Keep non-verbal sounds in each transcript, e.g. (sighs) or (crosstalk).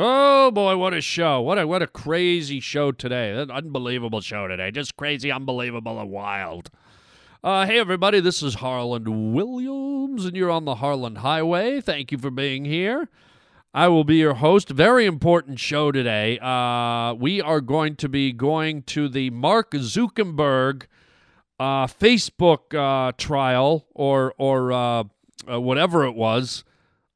Oh boy, what a show! What a what a crazy show today! An unbelievable show today. Just crazy, unbelievable, and wild. Uh, hey everybody, this is Harland Williams, and you're on the Harland Highway. Thank you for being here. I will be your host. Very important show today. Uh, we are going to be going to the Mark Zuckerberg uh, Facebook uh, trial or or uh, uh, whatever it was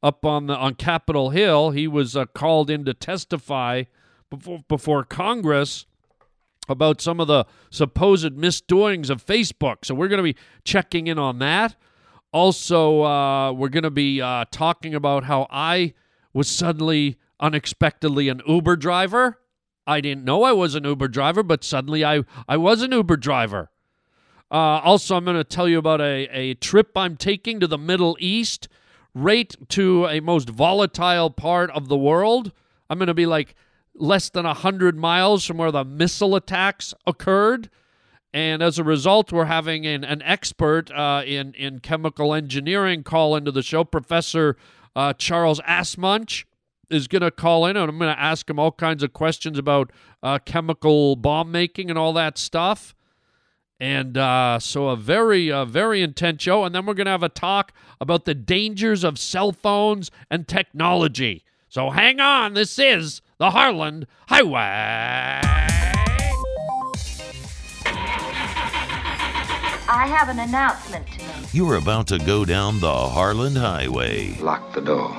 up on the on Capitol Hill. He was uh, called in to testify before before Congress about some of the supposed misdoings of Facebook. So we're going to be checking in on that. Also, uh, we're going to be uh, talking about how I was suddenly unexpectedly an Uber driver. I didn't know I was an Uber driver, but suddenly I, I was an Uber driver. Uh, also, I'm going to tell you about a, a trip I'm taking to the Middle East, right to a most volatile part of the world. I'm going to be like less than 100 miles from where the missile attacks occurred. And as a result, we're having an, an expert uh, in, in chemical engineering call into the show. Professor uh, Charles Assmunch is going to call in, and I'm going to ask him all kinds of questions about uh, chemical bomb making and all that stuff. And uh, so, a very, uh, very intense show. And then we're going to have a talk about the dangers of cell phones and technology. So, hang on. This is the Harland Highway. I have an announcement to make. You're about to go down the Harland Highway. Lock the door.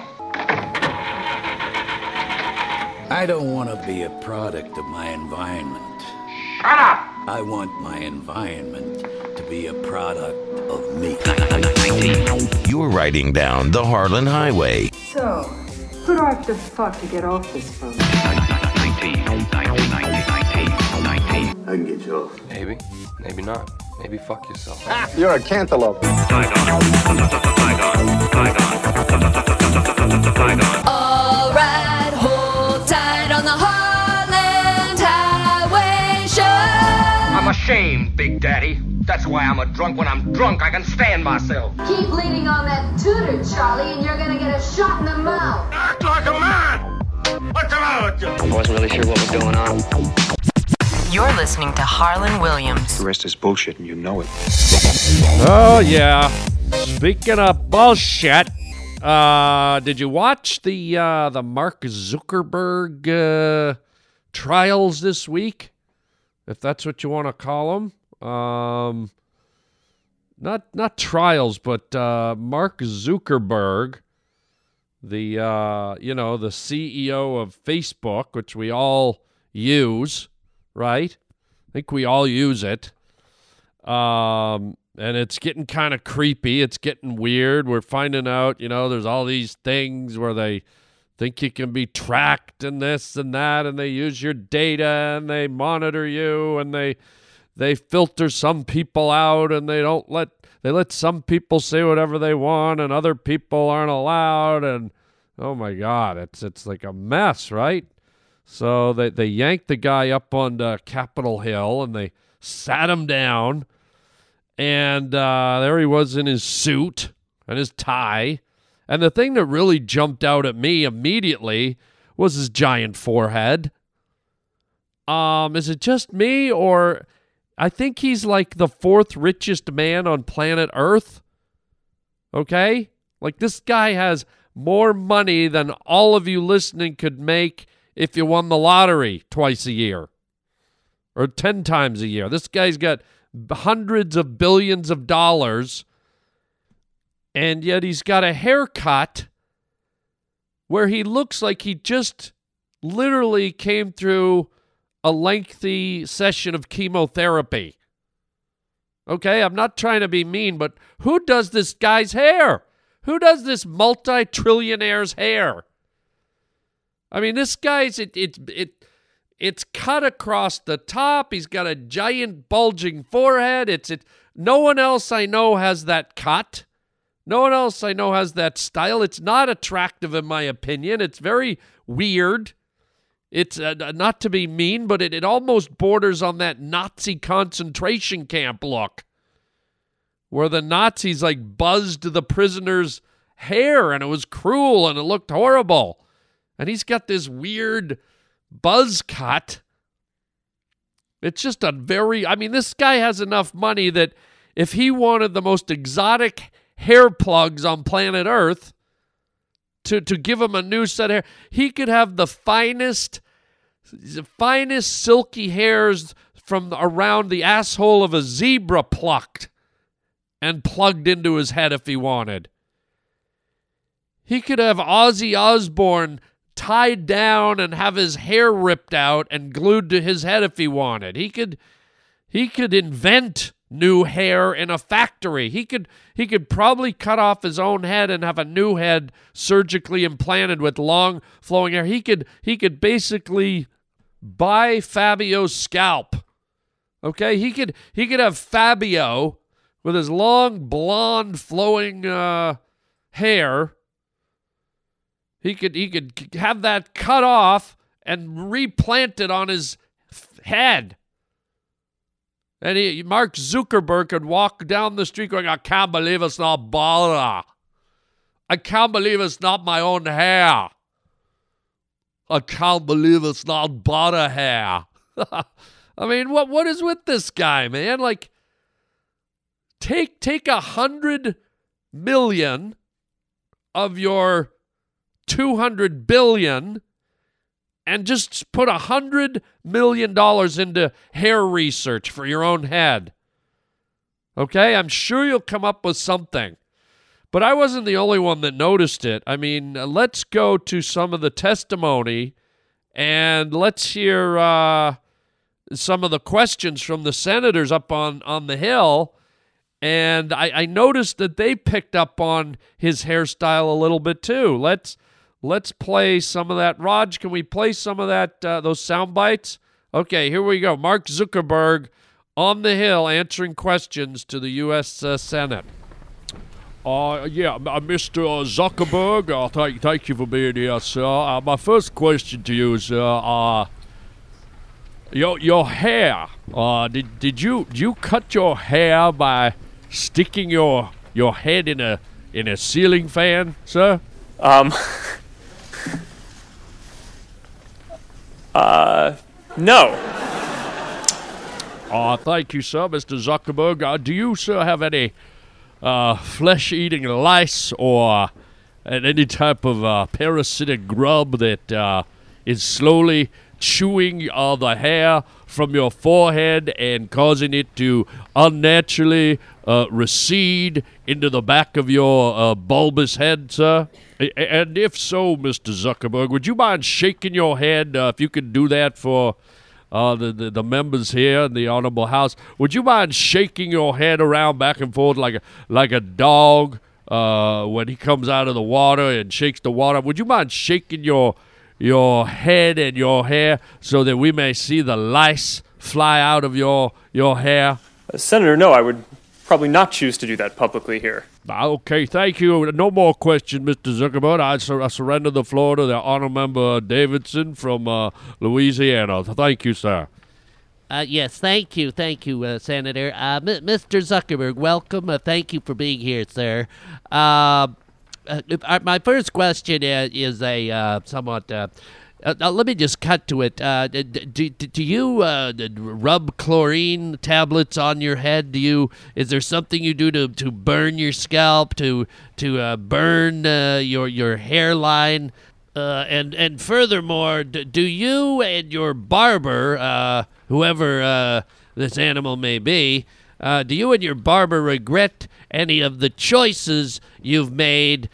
I don't want to be a product of my environment. Shut up! I want my environment to be a product of me. You're riding down the Harland Highway. So, who do I have to fuck to get off this phone? I can get you off. Maybe, maybe not. Maybe fuck yourself. You're a cantaloupe. All right, ashamed, Big Daddy. That's why I'm a drunk. When I'm drunk, I can stand myself. Keep leaning on that tutor, Charlie, and you're gonna get a shot in the mouth. Act like a man! What's the matter with you? I wasn't really sure what was going on. You're listening to Harland Williams. The rest is bullshit and you know it. Oh, yeah. Speaking of bullshit, uh, did you watch the uh, the Mark Zuckerberg uh, trials this week? If that's what you want to call them, um, not not trials, but uh, Mark Zuckerberg, the uh, you know the CEO of Facebook, which we all use, right? I think we all use it. Um, and it's getting kind of creepy. It's getting weird. We're finding out, you know, there's all these things where they think you can be tracked and this and that, and they use your data and they monitor you and they they filter some people out and they don't let they let some people say whatever they want and other people aren't allowed and oh my god, it's it's like a mess, right? So they they yanked the guy up on uh, Capitol Hill and they sat him down and uh, there he was in his suit and his tie. And the thing that really jumped out at me immediately was his giant forehead. Um, is it just me, or I think he's like the fourth richest man on planet Earth? Okay? Like this guy has more money than all of you listening could make if you won the lottery twice a year or 10 times a year. This guy's got hundreds of billions of dollars, and yet he's got a haircut where he looks like he just literally came through a lengthy session of chemotherapy. Okay, I'm not trying to be mean, but who does this guy's hair? Who does this multi trillionaire's hair? I mean, this guy's it it it it's cut across the top. He's got a giant bulging forehead. It's it. No one else I know has that cut. No one else I know has that style. It's not attractive in my opinion. It's very weird. It's uh, not to be mean, but it, it almost borders on that Nazi concentration camp look, where the Nazis like buzzed the prisoners' hair and it was cruel and it looked horrible. and he's got this weird buzz cut. It's just a very, I mean, this guy has enough money that if he wanted the most exotic hair plugs on planet Earth to, to give him a new set of hair, he could have the finest, the finest silky hairs from around the asshole of a zebra plucked and plugged into his head if he wanted. He could have Ozzy Osbourne tied down and have his hair ripped out and glued to his head if he wanted. He could he could invent new hair in a factory. He could he could probably cut off his own head and have a new head surgically implanted with long flowing hair. He could he could basically buy Fabio's scalp. Okay? He could he could have Fabio with his long blonde flowing uh, hair he could he could have that cut off and replant it on his head. And he, Mark Zuckerberg could walk down the street going, I can't believe it's not Bala. I can't believe it's not my own hair. I can't believe it's not butter hair. (laughs) I mean, what what is with this guy, man? Like, take take a hundred million of your 200 billion and just put a hundred million dollars into hair research for your own head. Okay, I'm sure you'll come up with something. But I wasn't the only one that noticed it. I mean, let's go to some of the testimony and let's hear uh, some of the questions from the senators up on, on the Hill. And I, I noticed that they picked up on his hairstyle a little bit too. Let's Let's play some of that. Raj, can we play some of that? Uh, those sound bites. Okay, here we go. Mark Zuckerberg on the Hill answering questions to the U.S. Uh, Senate. Uh, yeah, uh, Mr. Zuckerberg, uh, thank, thank you for being here, sir. Uh, my first question to you is, uh, uh your your hair. Uh, did did you did you cut your hair by sticking your your head in a in a ceiling fan, sir? Um. (laughs) Uh, no. Oh, thank you, sir, Mr. Zuckerberg. Uh, do you, sir, have any uh, flesh-eating lice or any type of uh, parasitic grub that uh, is slowly chewing uh, the hair from your forehead and causing it to unnaturally uh, recede into the back of your uh, bulbous head, sir? And if so, Mr. Zuckerberg, would you mind shaking your head uh, if you could do that for uh, the, the, the members here in the honorable house? Would you mind shaking your head around back and forth like a like a dog uh, when he comes out of the water and shakes the water? Would you mind shaking your your head and your hair so that we may see the lice fly out of your your hair? Uh, Senator, no, I would probably not choose to do that publicly here. Ah, okay, thank you. No more questions, Mr. Zuckerberg. I, sur- I surrender the floor to the honor member Davidson from uh, Louisiana. Thank you, sir. Uh, yes, thank you, thank you, uh, Senator. Uh, M- Mr. Zuckerberg, welcome. Uh, thank you for being here, sir. Uh, uh, my first question is a somewhat uh, let me just cut to it. Uh, do, do, do you uh, rub chlorine tablets on your head? Do you? Is there something you do to, to burn your scalp to to uh, burn uh, your your hairline? and and furthermore, do you and your barber, whoever this animal may be, do you and your barber regret any of the choices you've made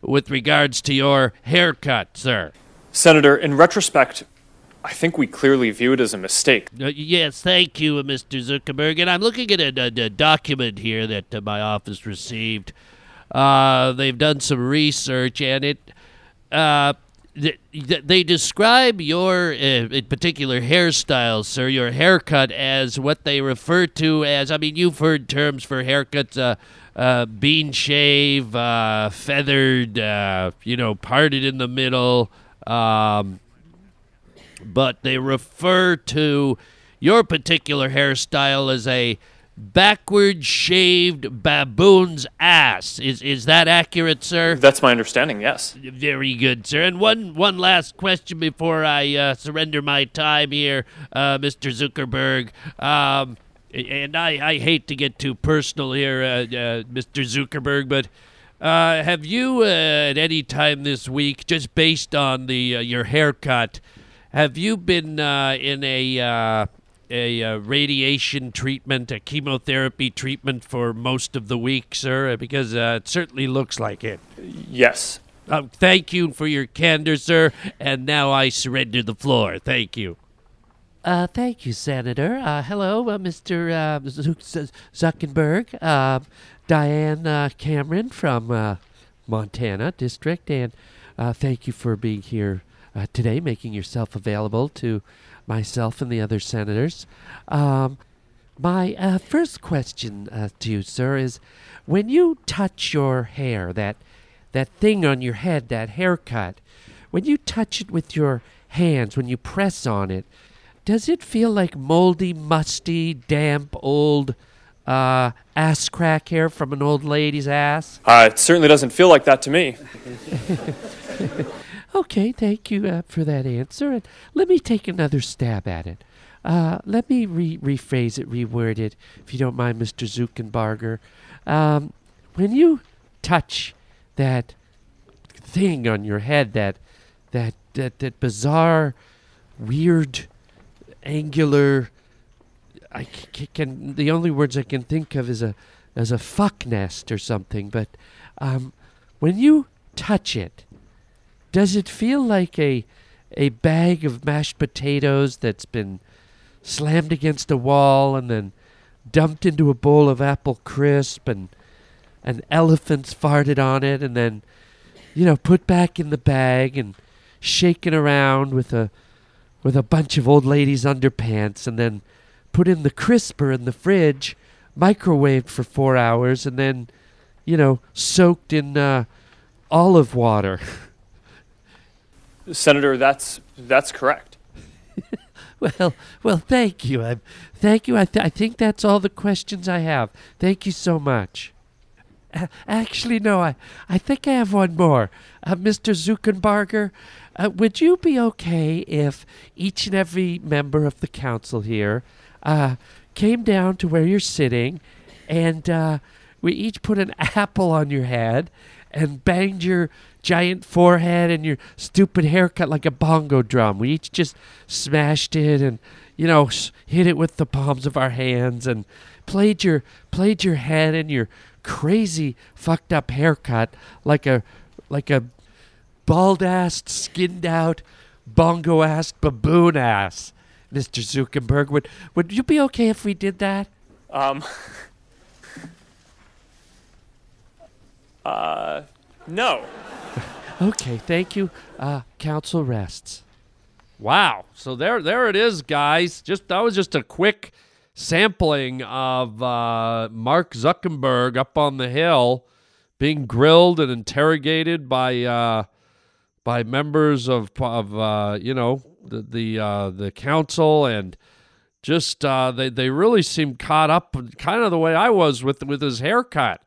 with regards to your haircut, sir? Senator, in retrospect, I think we clearly view it as a mistake. Uh, yes, thank you, Mr. Zuckerberg. And I'm looking at a, a, a document here that uh, my office received. Uh, they've done some research, and it uh, th- th- they describe your uh, in particular hairstyle, sir, your haircut as what they refer to as. I mean, you've heard terms for haircuts. Uh, uh, bean shave, uh, feathered, uh, you know, parted in the middle, um, but they refer to your particular hairstyle as a backward shaved baboon's ass. Is is that accurate, sir? That's my understanding. Yes. Very good, sir. And one one last question before I uh, surrender my time here, uh, Mr. Zuckerberg. Um, and I, I hate to get too personal here, uh, uh, Mr. Zuckerberg, but uh, have you uh, at any time this week, just based on the uh, your haircut, have you been uh, in a uh, a uh, radiation treatment, a chemotherapy treatment for most of the week, sir? Because uh, it certainly looks like it. Yes. Thank you for your candor, sir. And now I surrender the floor. Thank you. Uh, thank you, Senator. Uh, hello, uh, Mr. Uh, Zuckerberg. Uh, Diane uh, Cameron from uh, Montana District, and thank you for being here today, making yourself available to myself and the other senators. Um, my first question to you, sir, is when you touch your hair, that that thing on your head, that haircut, when you touch it with your hands, when you press on it, does it feel like moldy, musty, damp, old uh, ass crack hair from an old lady's ass? Uh, it certainly doesn't feel like that to me. (laughs) Okay, thank you uh, for that answer. And let me take another stab at it. Uh, let me re- rephrase it, reword it, if you don't mind, Mr. Zuckenbarger. Um, when you touch that thing on your head, that that that, that bizarre, weird, angular, I can the only words I can think of is a as a fuck nest or something. But um, when you touch it, does it feel like a a bag of mashed potatoes that's been slammed against a wall and then dumped into a bowl of apple crisp and an elephant's farted on it and then you know put back in the bag and shaken around with a with a bunch of old ladies underpants and then put in the crisper in the fridge microwaved for 4 hours and then you know soaked in uh, olive water (laughs) Senator, that's that's correct. (laughs) Well, well, thank you. I, thank you. I, th- I think that's all the questions I have. Thank you so much. (laughs) Actually, no. I, I think I have one more. Uh, Mr. Zuckenbarger, uh, would you be okay if each and every member of the council here uh, came down to where you're sitting, and uh, we each put an (laughs) apple on your head and banged your giant forehead and your stupid haircut like a bongo drum. We each just smashed it and you know hit it with the palms of our hands and played your played your head and your crazy fucked up haircut like a like a bald assed skinned out bongo assed baboon ass. Mr. Zuckerberg, would would you be okay if we did that? Um. (laughs) Uh, no. (laughs) Okay, thank you. Uh, council rests. Wow. So there there it is, guys. Just that was just a quick sampling of uh, Mark Zuckerberg up on the hill being grilled and interrogated by uh, by members of of uh, you know the the uh, the council and just uh, they they really seem caught up kind of the way I was with with his haircut.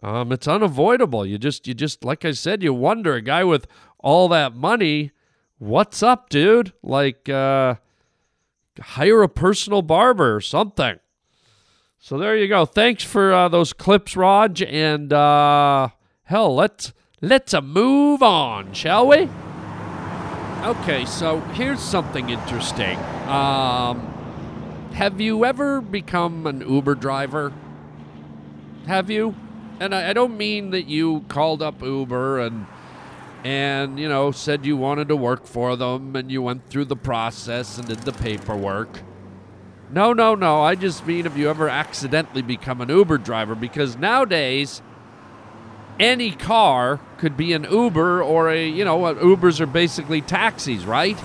Um, it's unavoidable. You just you just like I said, you wonder a guy with all that money, what's up, dude? Like uh hire a personal barber or something. So there you go. Thanks for uh, those clips, Raj, and uh hell, let's let's move on, shall we? Okay, so here's something interesting. Um have you ever become an Uber driver? Have you? And I, I don't mean that you called up Uber and and you know said you wanted to work for them and you went through the process and did the paperwork. No, no, no. I just mean if you ever accidentally become an Uber driver because nowadays any car could be an Uber or a, you know, Ubers are basically taxis, right?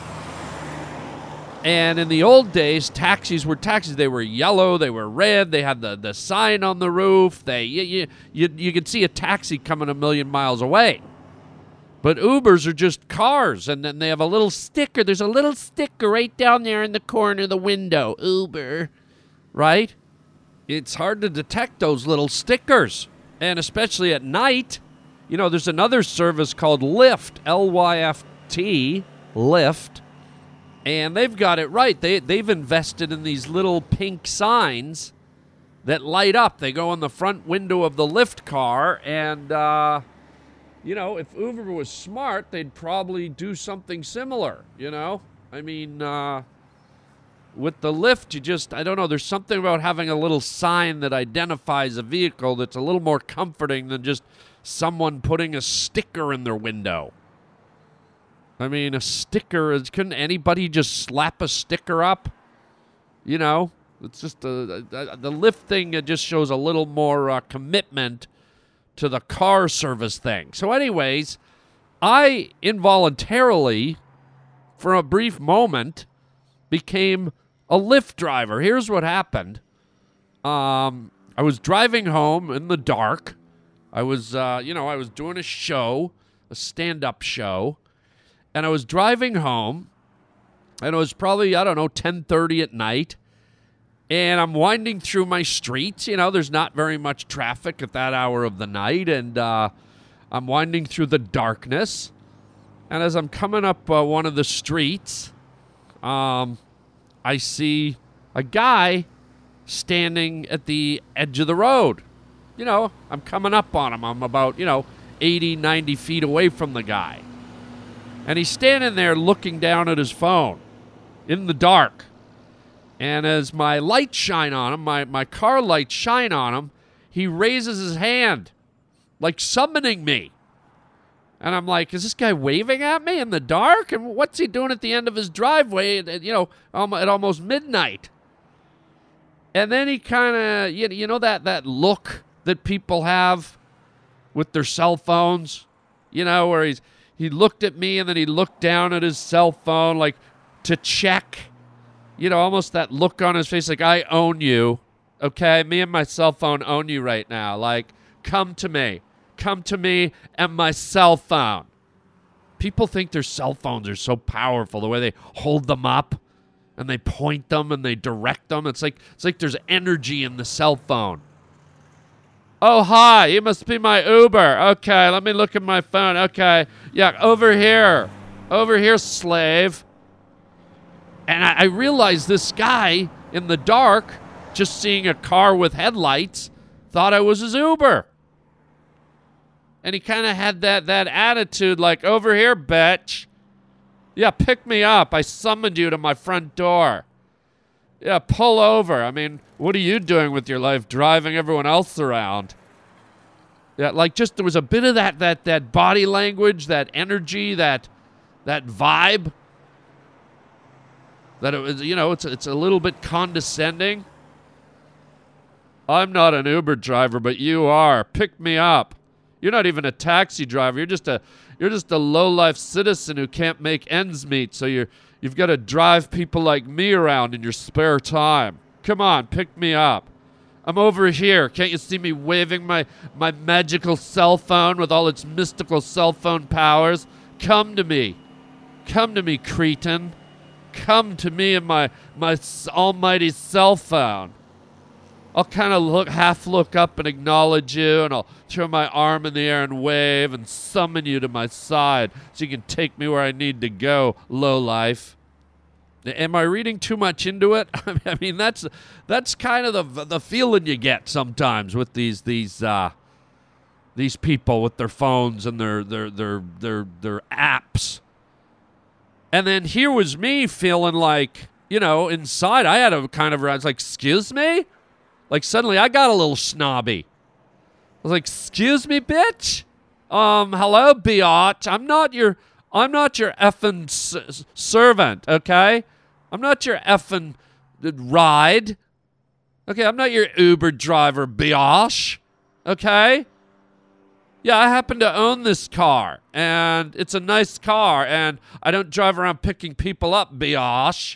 And in the old days, taxis were taxis. They were yellow, they were red, they had the, the sign on the roof. They you, you, you, you could see a taxi coming a million miles away. But Ubers are just cars, and then they have a little sticker. There's a little sticker right down there in the corner of the window. Uber, right? it's hard to detect those little stickers. And especially at night, you know, there's another service called Lyft, L Y F T, Lyft, and they've got it right. They, they've invested in these little pink signs that light up. They go on the front window of the Lyft car, and, uh, you know, if Uber was smart, they'd probably do something similar, you know? I mean, uh, with the Lyft, you just, I don't know, there's something about having a little sign that identifies a vehicle that's a little more comforting than just someone putting a sticker in their window. I mean, a sticker is, couldn't anybody just slap a sticker up? You know, it's just a, a, the Lyft thing, it just shows a little more uh, commitment to the car service thing. So, anyways, I involuntarily, for a brief moment, became a Lyft driver. Here's what happened. Um, I was driving home in the dark. I was, uh, you know, I was doing a show, a stand-up show, and I was driving home, and it was probably I don't know 10:30 at night, and I'm winding through my streets. You know, there's not very much traffic at that hour of the night, and uh, I'm winding through the darkness. And as I'm coming up uh, one of the streets, um, I see a guy standing at the edge of the road. You know, I'm coming up on him. I'm about, you know, 80, 90 feet away from the guy. And he's standing there looking down at his phone in the dark. And as my lights shine on him, my, my car lights shine on him, he raises his hand, like summoning me. And I'm like, is this guy waving at me in the dark? And what's he doing at the end of his driveway, at, you know, um, at almost midnight? And then he kind of, you, you know, that, that look that people have with their cell phones, you know, where he's, he looked at me and then he looked down at his cell phone, like to check, you know, almost that look on his face, like, I own you. Okay. Me and my cell phone own you right now. Like, come to me come to me and my cell phone. People think their cell phones are so powerful the way they hold them up and they point them and they direct them. It's like it's like there's energy in the cell phone. Oh hi, you must be my Uber. Okay, let me look at my phone. Okay, yeah, over here, over here, slave. And I, I realized this guy in the dark, just seeing a car with headlights, thought I was his Uber. And he kind of had that that attitude like over here bitch. Yeah pick me up. I summoned you to my front door. Yeah pull over. I mean what are you doing with your life driving everyone else around? Yeah like just there was a bit of that that that body language that energy that that vibe that it was you know it's it's a little bit condescending i'm not an uber driver but you are pick me up you're not even a taxi driver. You're just a you're just a low-life citizen who can't make ends meet. So you're you've got to drive people like me around in your spare time. Come on, pick me up. I'm over here. Can't you see me waving my my magical cell phone with all its mystical cell phone powers? Come to me. Come to me, cretin. Come to me and my my almighty cell phone. I'll kind of look, half look up and acknowledge you, and I'll throw my arm in the air and wave and summon you to my side so you can take me where I need to go, low life. Am I reading too much into it? (laughs) I mean, that's that's kind of the the feeling you get sometimes with these these uh, these people with their phones and their their their their their apps. And then here was me feeling like, you know, inside I had a kind of I was like, "Excuse me." Like suddenly I got a little snobby. I was like, "Excuse me, bitch. Um, hello, biatch. I'm not your I'm not your effing s- servant, okay? I'm not your effing ride. Okay, I'm not your Uber driver, biatch. Okay? Yeah, I happen to own this car, and it's a nice car, and I don't drive around picking people up, biatch.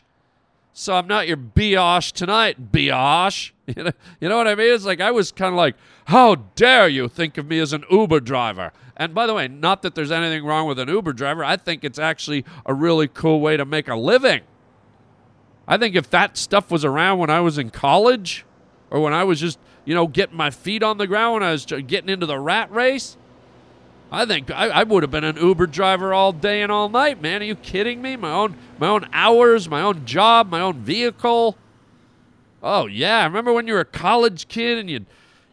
So I'm not your biatch tonight, biatch. (laughs) You know, you know what I mean? It's like I was kind of like, how dare you think of me as an Uber driver? And by the way, not that there's anything wrong with an Uber driver. I think it's actually a really cool way to make a living. I think if that stuff was around when I was in college, or when I was just, you know, getting my feet on the ground when I was getting into the rat race. I think I, I would have been an Uber driver all day and all night, man. Are you kidding me? My own my own hours, my own job, my own vehicle. Oh yeah, I remember when you were a college kid and you'd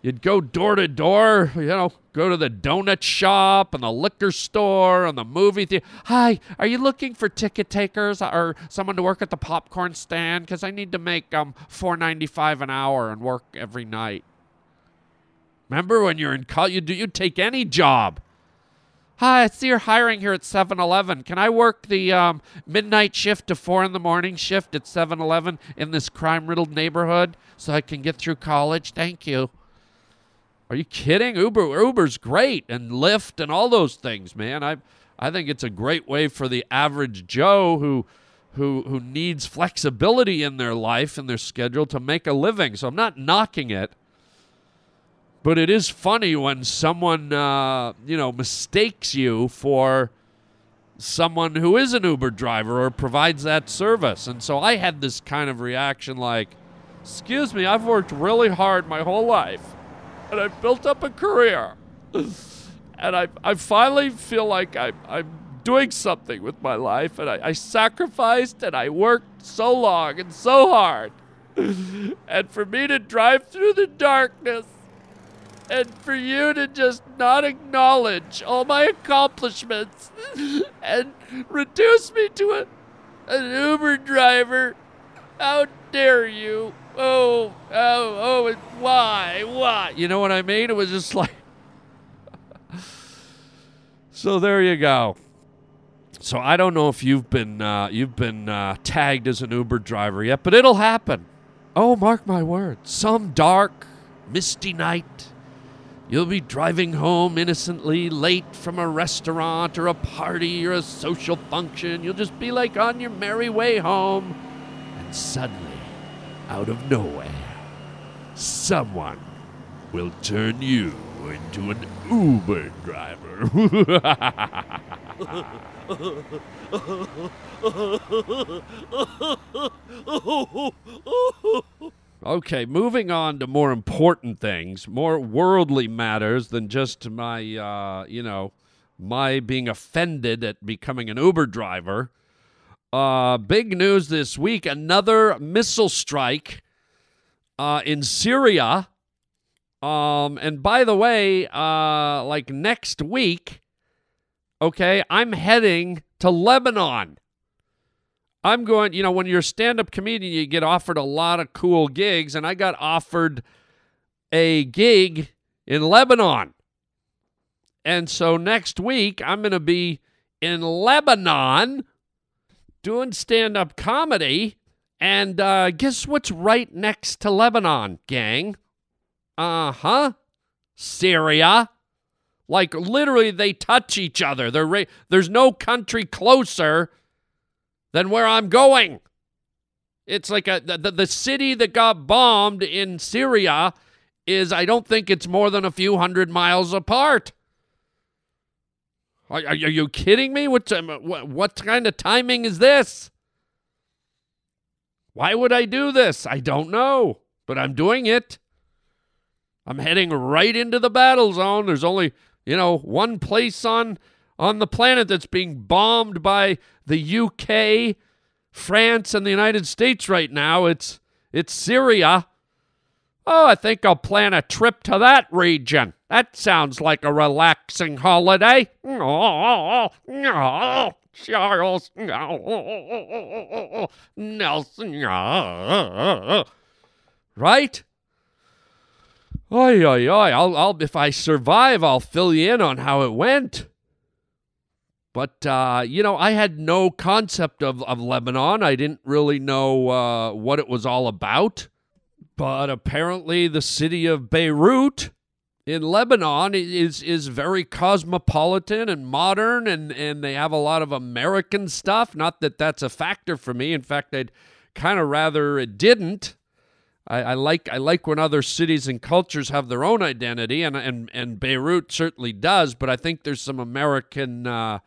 you'd go door to door, you know, go to the donut shop and the liquor store and the movie theater. Hi, are you looking for ticket takers or someone to work at the popcorn stand? Because I need to make um four ninety five an hour and work every night. Remember when you're in college, you do you take any job? Hi, I see you're hiring here at 7 Eleven. Can I work the um, midnight shift to 4 in the morning shift at 7 Eleven in this crime riddled neighborhood so I can get through college? Thank you. Are you kidding? Uber Uber's great and Lyft and all those things, man. I I think it's a great way for the average Joe who who who needs flexibility in their life and their schedule to make a living. So I'm not knocking it. But it is funny when someone, uh, you know, mistakes you for someone who is an Uber driver or provides that service. And so I had this kind of reaction like, excuse me, I've worked really hard my whole life and I've built up a career. and I, I finally feel like I, I'm doing something with my life and I, I sacrificed and I worked so long and so hard. and for me to drive through the darkness and for you to just not acknowledge all my accomplishments and reduce me to a, an Uber driver. How dare you? Oh, oh, oh, why? Why? You know what I mean? It was just like. (laughs) so there you go. So I don't know if you've been uh, you've been uh, tagged as an Uber driver yet, but it'll happen. Oh, mark my words. Some dark, misty night, You'll be driving home innocently, late from a restaurant or a party or a social function. You'll just be like on your merry way home. And suddenly, out of nowhere, someone will turn you into an Uber driver. (laughs) Okay, moving on to more important things, more worldly matters than just my, uh, you know, my being offended at becoming an Uber driver. Uh, big news this week another missile strike uh, in Syria. Um, and by the way, uh, like next week, okay, I'm heading to Lebanon. I'm going, you know, when you're a stand up comedian, you get offered a lot of cool gigs, and I got offered a gig in Lebanon. And so next week, I'm going to be in Lebanon doing stand up comedy. And uh, guess what's right next to Lebanon, gang? Uh huh. Syria. Like literally, they touch each other. Ra- there's no country closer than where I'm going. It's like a the, the city that got bombed in Syria is I don't think it's more than a few hundred miles apart. Are, are you kidding me? What, what what kind of timing is this? Why would I do this? I don't know, but I'm doing it. I'm heading right into the battle zone. There's only, you know, one place on on the planet that's being bombed by the UK, France, and the United States right now. It's it's Syria. Oh, I think I'll plan a trip to that region. That sounds like a relaxing holiday. Oh, oh, Charles Nelson. Right? Oi, oi, oi. I'll, I'll, if I survive, I'll fill you in on how it went. But, uh, you know, I had no concept of, of Lebanon. I didn't really know uh, what it was all about. But apparently, the city of Beirut in Lebanon is, is very cosmopolitan and modern, and, and they have a lot of American stuff. Not that that's a factor for me. In fact, I'd kind of rather it didn't. I, I, like I like when other cities and cultures have their own identity, and and and Beirut certainly does. But I think there's some American uh,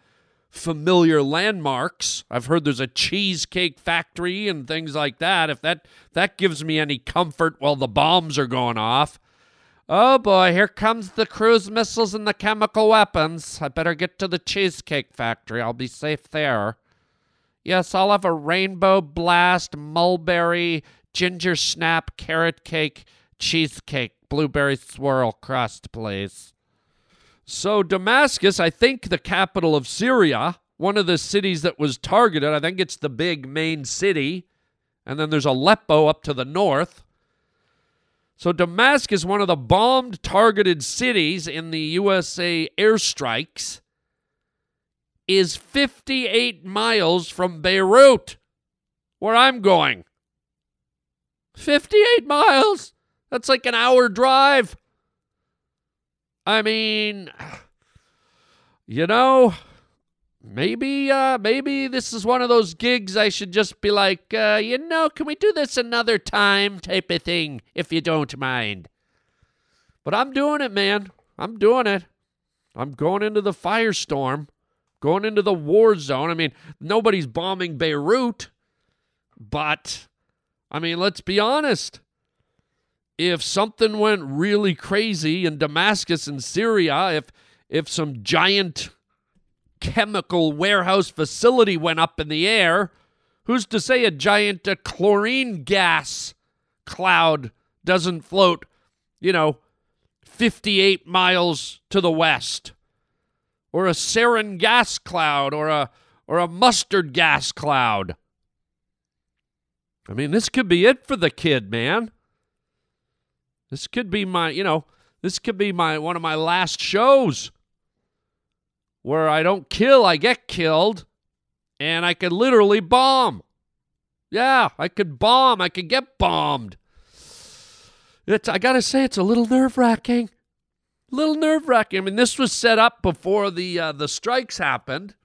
familiar landmarks. I've heard there's a cheesecake factory and things like that. If that that gives me any comfort while the bombs are going off. Oh boy, here comes the cruise missiles and the chemical weapons. I better get to the cheesecake factory. I'll be safe there. Yes, I'll have a rainbow blast, mulberry, ginger snap, carrot cake, cheesecake, blueberry swirl crust, please. So, Damascus, I think the capital of Syria, one of the cities that was targeted, I think it's the big main city. And then there's Aleppo up to the north. So, Damascus, one of the bombed targeted cities in the USA airstrikes is 58 miles from Beirut, where I'm going. 58 miles? That's like an hour drive. I mean, you know, maybe uh maybe this is one of those gigs I should just be like, uh, you know, can we do this another time type of thing if you don't mind. But I'm doing it, man. I'm doing it. I'm going into the firestorm going into the war zone. I mean, nobody's bombing Beirut, but I mean, let's be honest. If something went really crazy in Damascus in Syria, if if some giant chemical warehouse facility went up in the air, who's to say a giant uh, chlorine gas cloud doesn't float, you know, 58 miles to the west? or a sarin gas cloud or a or a mustard gas cloud. I mean, this could be it for the kid, man. This could be my, you know, this could be my one of my last shows where I don't kill, I get killed, and I could literally bomb. Yeah, I could bomb, I could get bombed. It's I gotta say, it's a little nerve wracking little nerve wracking. I mean, this was set up before the uh, the strikes happened,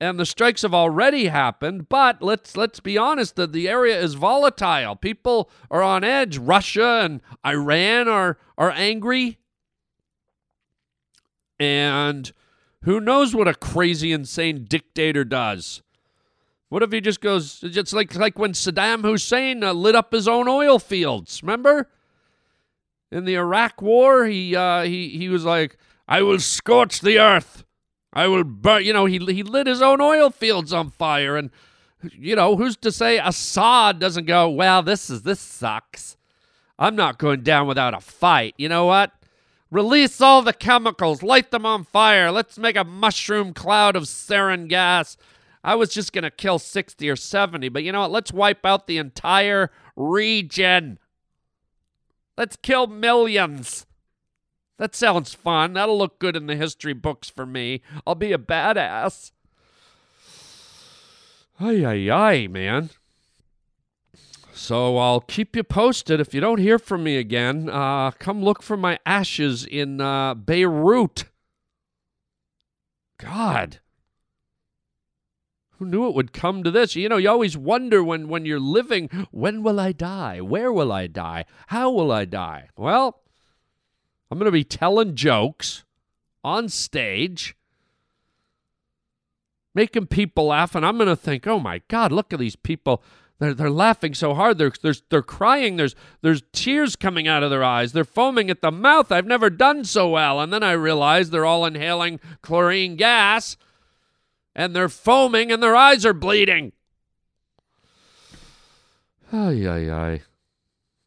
and the strikes have already happened. But let's let's be honest, that the area is volatile. People are on edge. Russia and Iran are are angry, and who knows what a crazy, insane dictator does. What if he just goes? It's like like when Saddam Hussein uh, lit up his own oil fields. Remember? in the Iraq War, he uh, he he was like, "I will scorch the earth. I will burn." You know, he he lit his own oil fields on fire, and you know, who's to say Assad doesn't go? Well, this is this sucks. I'm not going down without a fight. You know what? Release all the chemicals, light them on fire. Let's make a mushroom cloud of sarin gas. I was just going to kill 60 or 70, but you know what? Let's wipe out the entire region. Let's kill millions. That sounds fun. That'll look good in the history books for me. I'll be a badass. Ay, ay, ay, man. So I'll keep you posted. If you don't hear from me again, uh, come look for my ashes in uh, Beirut. God. Who knew it would come to this? You know, you always wonder when, when you're living, when will I die? Where will I die? How will I die? Well, I'm going to be telling jokes on stage, making people laugh, and I'm going to think, oh my God, look at these people. They're, they're laughing so hard. They're, they're, they're crying. There's, there's tears coming out of their eyes. They're foaming at the mouth. I've never done so well. And then I realize they're all inhaling chlorine gas and they're foaming and their eyes are bleeding. Ay, ay, ay.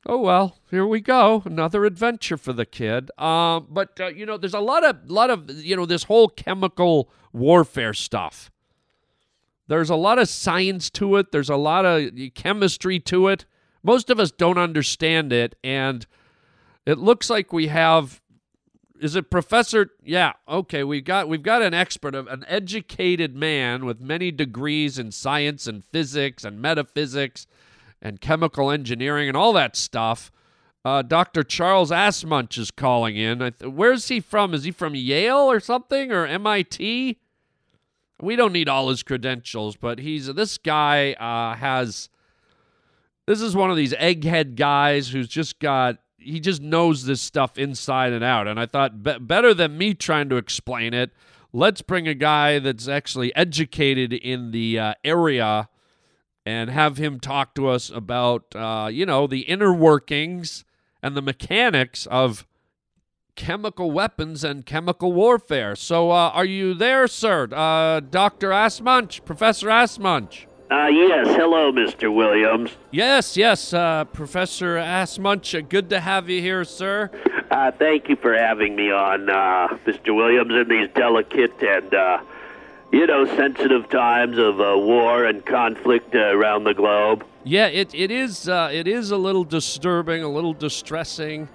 Oh well, here we go. Another adventure for the kid. Um, but uh, you know, there's a lot of lot of you know this whole chemical warfare stuff. There's a lot of science to it. There's a lot of chemistry to it. Most of us don't understand it, and it looks like we have is it Professor? Yeah, okay. We've got we've got an expert, of an educated man with many degrees in science and physics and metaphysics and chemical engineering and all that stuff. Uh, Dr. Charles Assmunch is calling in. Th- where's he from? Is he from Yale or something or MIT? We don't need all his credentials, but he's this guy uh, has. This is one of these egghead guys who's just got he just knows this stuff inside and out. And I thought be- better than me trying to explain it. let's bring a guy that's actually educated in the uh, area and have him talk to us about, uh, you know, the inner workings and the mechanics of chemical weapons and chemical warfare. So, uh, are you there, sir? Uh, Dr. Assmunch, Professor Assmunch? Uh, yes. Hello, Mr. Williams. Yes, yes, uh, Professor Assmunch. Uh, good to have you here, sir. Uh, thank you for having me on, uh, Mr. Williams, in these delicate and, uh, you know, sensitive times of uh, war and conflict uh, around the globe. Yeah, it, it is uh, it is a little disturbing, a little distressing.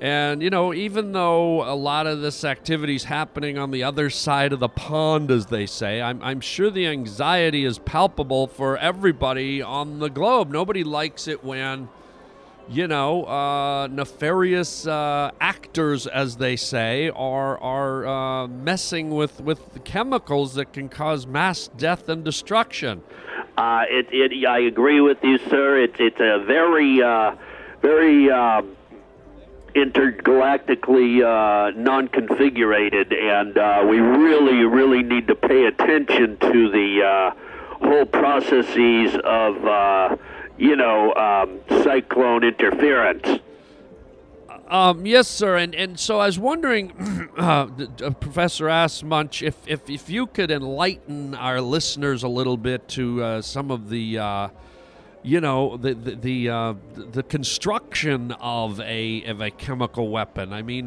And, you know, even though a lot of this activity is happening on the other side of the pond, as they say, I'm, I'm sure the anxiety is palpable for everybody on the globe. Nobody likes it when, you know, uh, nefarious uh, actors, as they say, are, are uh, messing with, with chemicals that can cause mass death and destruction. Uh, it, it, I agree with you, sir. It's, it's a very, uh, very. Um, intergalactically uh, non-configurated, and we really, really need to pay attention to the whole processes of, you know, um, cyclone interference. Um, yes, sir. And and so I was wondering, (clears throat) uh, uh, Professor Assmunch, if, if if you could enlighten our listeners a little bit to uh, some of the uh, you know the the the, uh, the construction of a of a chemical weapon. I mean,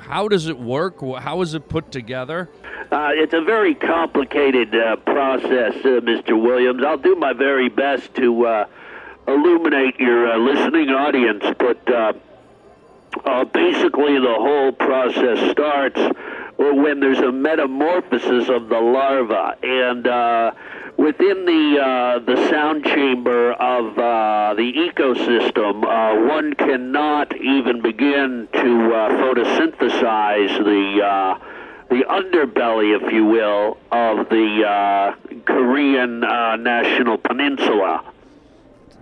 how does it work? How is it put together? Uh, it's a very complicated uh, process, uh, Mr. Williams. I'll do my very best to uh, illuminate your uh, listening audience, but basically the whole process starts when there's a metamorphosis of the larva and within the uh, the sound chamber of uh, the ecosystem, uh, one cannot even begin to uh, photosynthesize the uh, the underbelly, if you will, of the uh, Korean National Peninsula.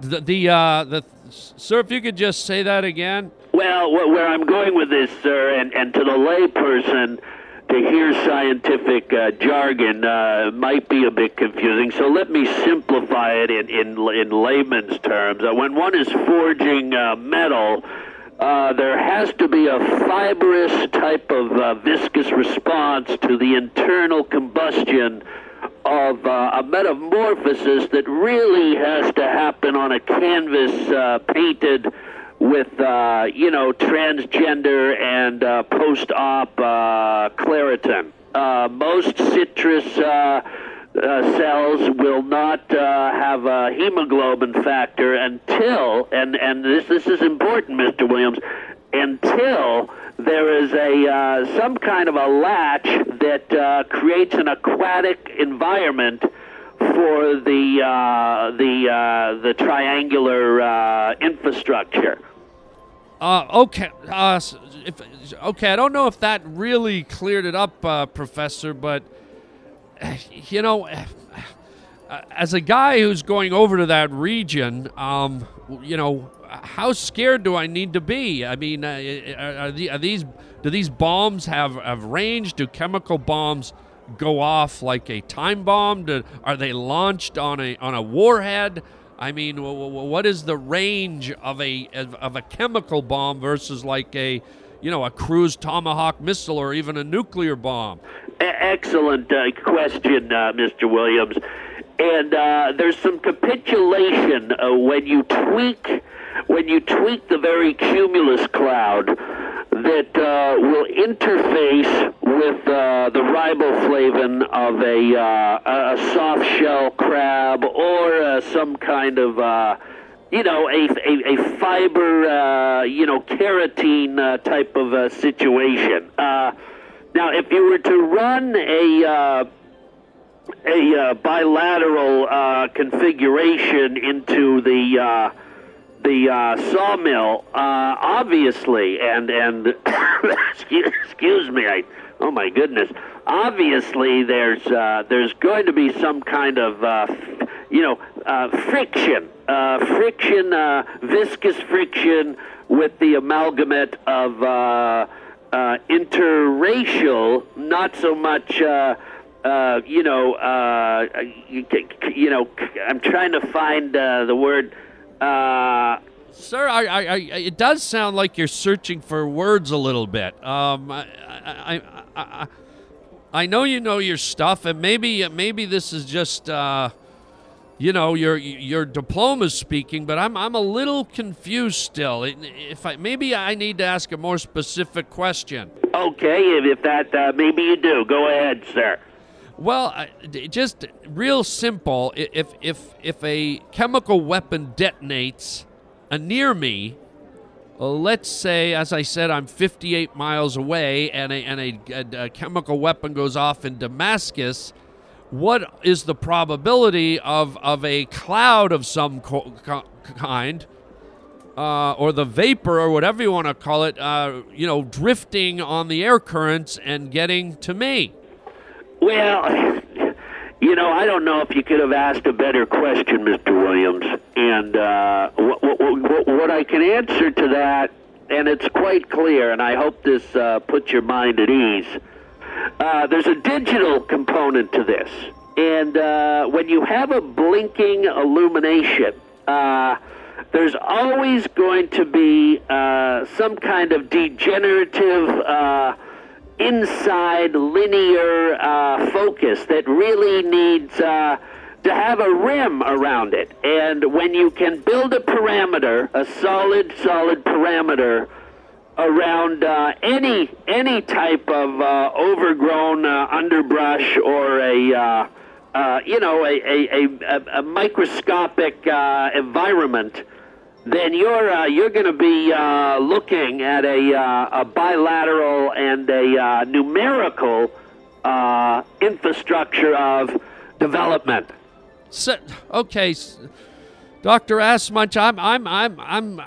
The the, the sir, if you could just say that again. Well, where I'm going with this, sir, and, and to the layperson to hear scientific uh, jargon uh, might be a bit confusing. So let me simplify it in in, in layman's terms. Uh, when one is forging uh, metal. Uh, there has to be a fibrous type of uh, viscous response to the internal combustion of a metamorphosis that really has to happen on a canvas painted with uh, you know transgender and uh, post-op uh, Claritin. Uh, most citrus uh, uh, cells will not have a hemoglobin factor until, and and this this is important, Mr. Williams, until there is a some kind of a latch that creates an aquatic environment for the uh, the uh, the triangular uh, infrastructure. Uh, okay. Uh, if, okay, I don't know if that really cleared it up, uh, Professor, but, (sighs) you know, (sighs) as a guy who's going over to that region, um, you know, how scared do I need to be? I mean, uh, are, are, these do these bombs have, have range? Do chemical bombs go off like a time bomb? Do, are they launched on a on a warhead? I mean, what is the range of a of a chemical bomb versus like a you know a cruise tomahawk missile or even a nuclear bomb? Excellent uh, question, uh, Mr. Williams. And uh, there's some capitulation uh, when you tweak when you tweak the very cumulus cloud that uh, will interface with uh, the riboflavin of a, uh, a soft shell crab or uh, some kind of uh, you know a, a, a fiber uh, you know keratin type of situation. now, if you were to run a a bilateral configuration into the the uh, sawmill, uh, obviously, and and (coughs) excuse, me, I oh my goodness, obviously there's uh, there's going to be some kind of uh, you know uh, friction, uh, friction, viscous friction with the amalgamate of. Interracial, not so much. You know, you, you know, I'm trying to find the word. Uh, Sir, I, I, I, it does sound like you're searching for words a little bit. Um, I, I, I, I, know you know your stuff, and maybe, maybe this is just, uh, you know, your your diploma speaking, but I'm I'm a little confused still. If I maybe I need to ask a more specific question. Okay, if that uh, maybe you do, go ahead, sir. Well, just real simple. If if if a chemical weapon detonates near me, let's say, as I said, I'm 58 miles away, and a and a, a, a chemical weapon goes off in Damascus what is the probability of, of a cloud of some co- co- kind, uh, or the vapor, or whatever you want to call it, uh, you know, drifting on the air currents and getting to me? Well, you know, I don't know if you could have asked a better question, Mr. Williams. And uh, what, what, what, I can answer to that, and it's quite clear, and I hope this uh, puts your mind at ease uh, there's a digital component to this. And uh, when you have a blinking illumination, uh, there's always going to be uh, some kind of degenerative uh, inside linear uh, focus that really needs to have a rim around it. And when you can build a parameter, a solid, solid parameter, around uh, any any type of uh, overgrown uh, underbrush or a uh, uh, you know a, a, a, a microscopic uh, environment, then you're uh, you're going to be uh, looking at a, uh, a bilateral and a numerical infrastructure of development. So, okay. Dr. Assmunch, I'm, I'm, I'm, I'm,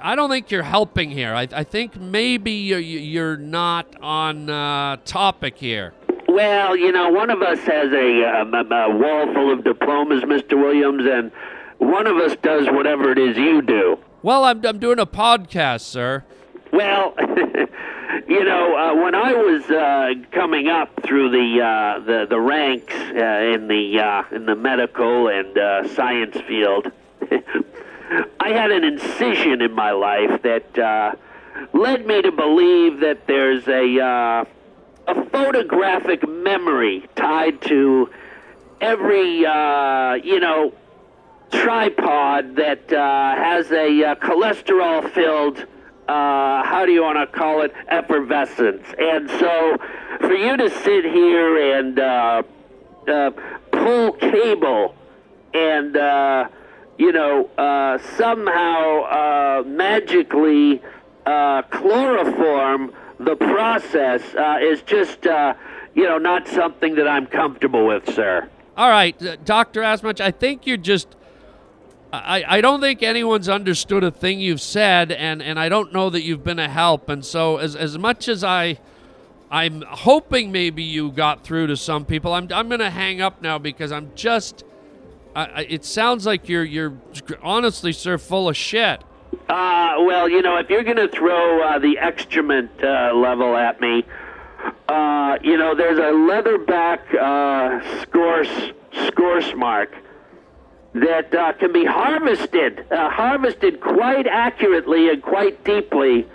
I don't think you're helping here. I, I think maybe you're, you're not on uh, topic here. Well, you know, one of us has a, um, a, a wall full of diplomas, Mr. Williams, and one of us does whatever it is you do. Well, I'm, I'm doing a podcast, sir. Well, (laughs) you know, uh, when I was uh, coming up through the uh, the, the ranks uh, in the uh, in the medical and uh, science field, (laughs) I had an incision in my life that uh, led me to believe that there's a uh, a photographic memory tied to every uh, you know tripod that uh, has a uh, cholesterol filled uh, how do you want to call it effervescence and so for you to sit here and pull cable and you know, uh, somehow uh, magically uh, chloroform the process uh, is just, uh, you know, not something that I'm comfortable with, sir. All right, uh, Dr. Assmunch, I think you're just. I, I don't think anyone's understood a thing you've said, and, and I don't know that you've been a help. And so, as, as much as I, I'm hoping maybe you got through to some people, I'm, I'm going to hang up now because I'm just I, it sounds like you're you're honestly, sir, full of shit. Uh, well, you know, if you're going to throw uh, the excrement uh, level at me, uh, you know, there's a leatherback uh, scorch mark that uh, can be harvested, uh, harvested quite accurately and quite deeply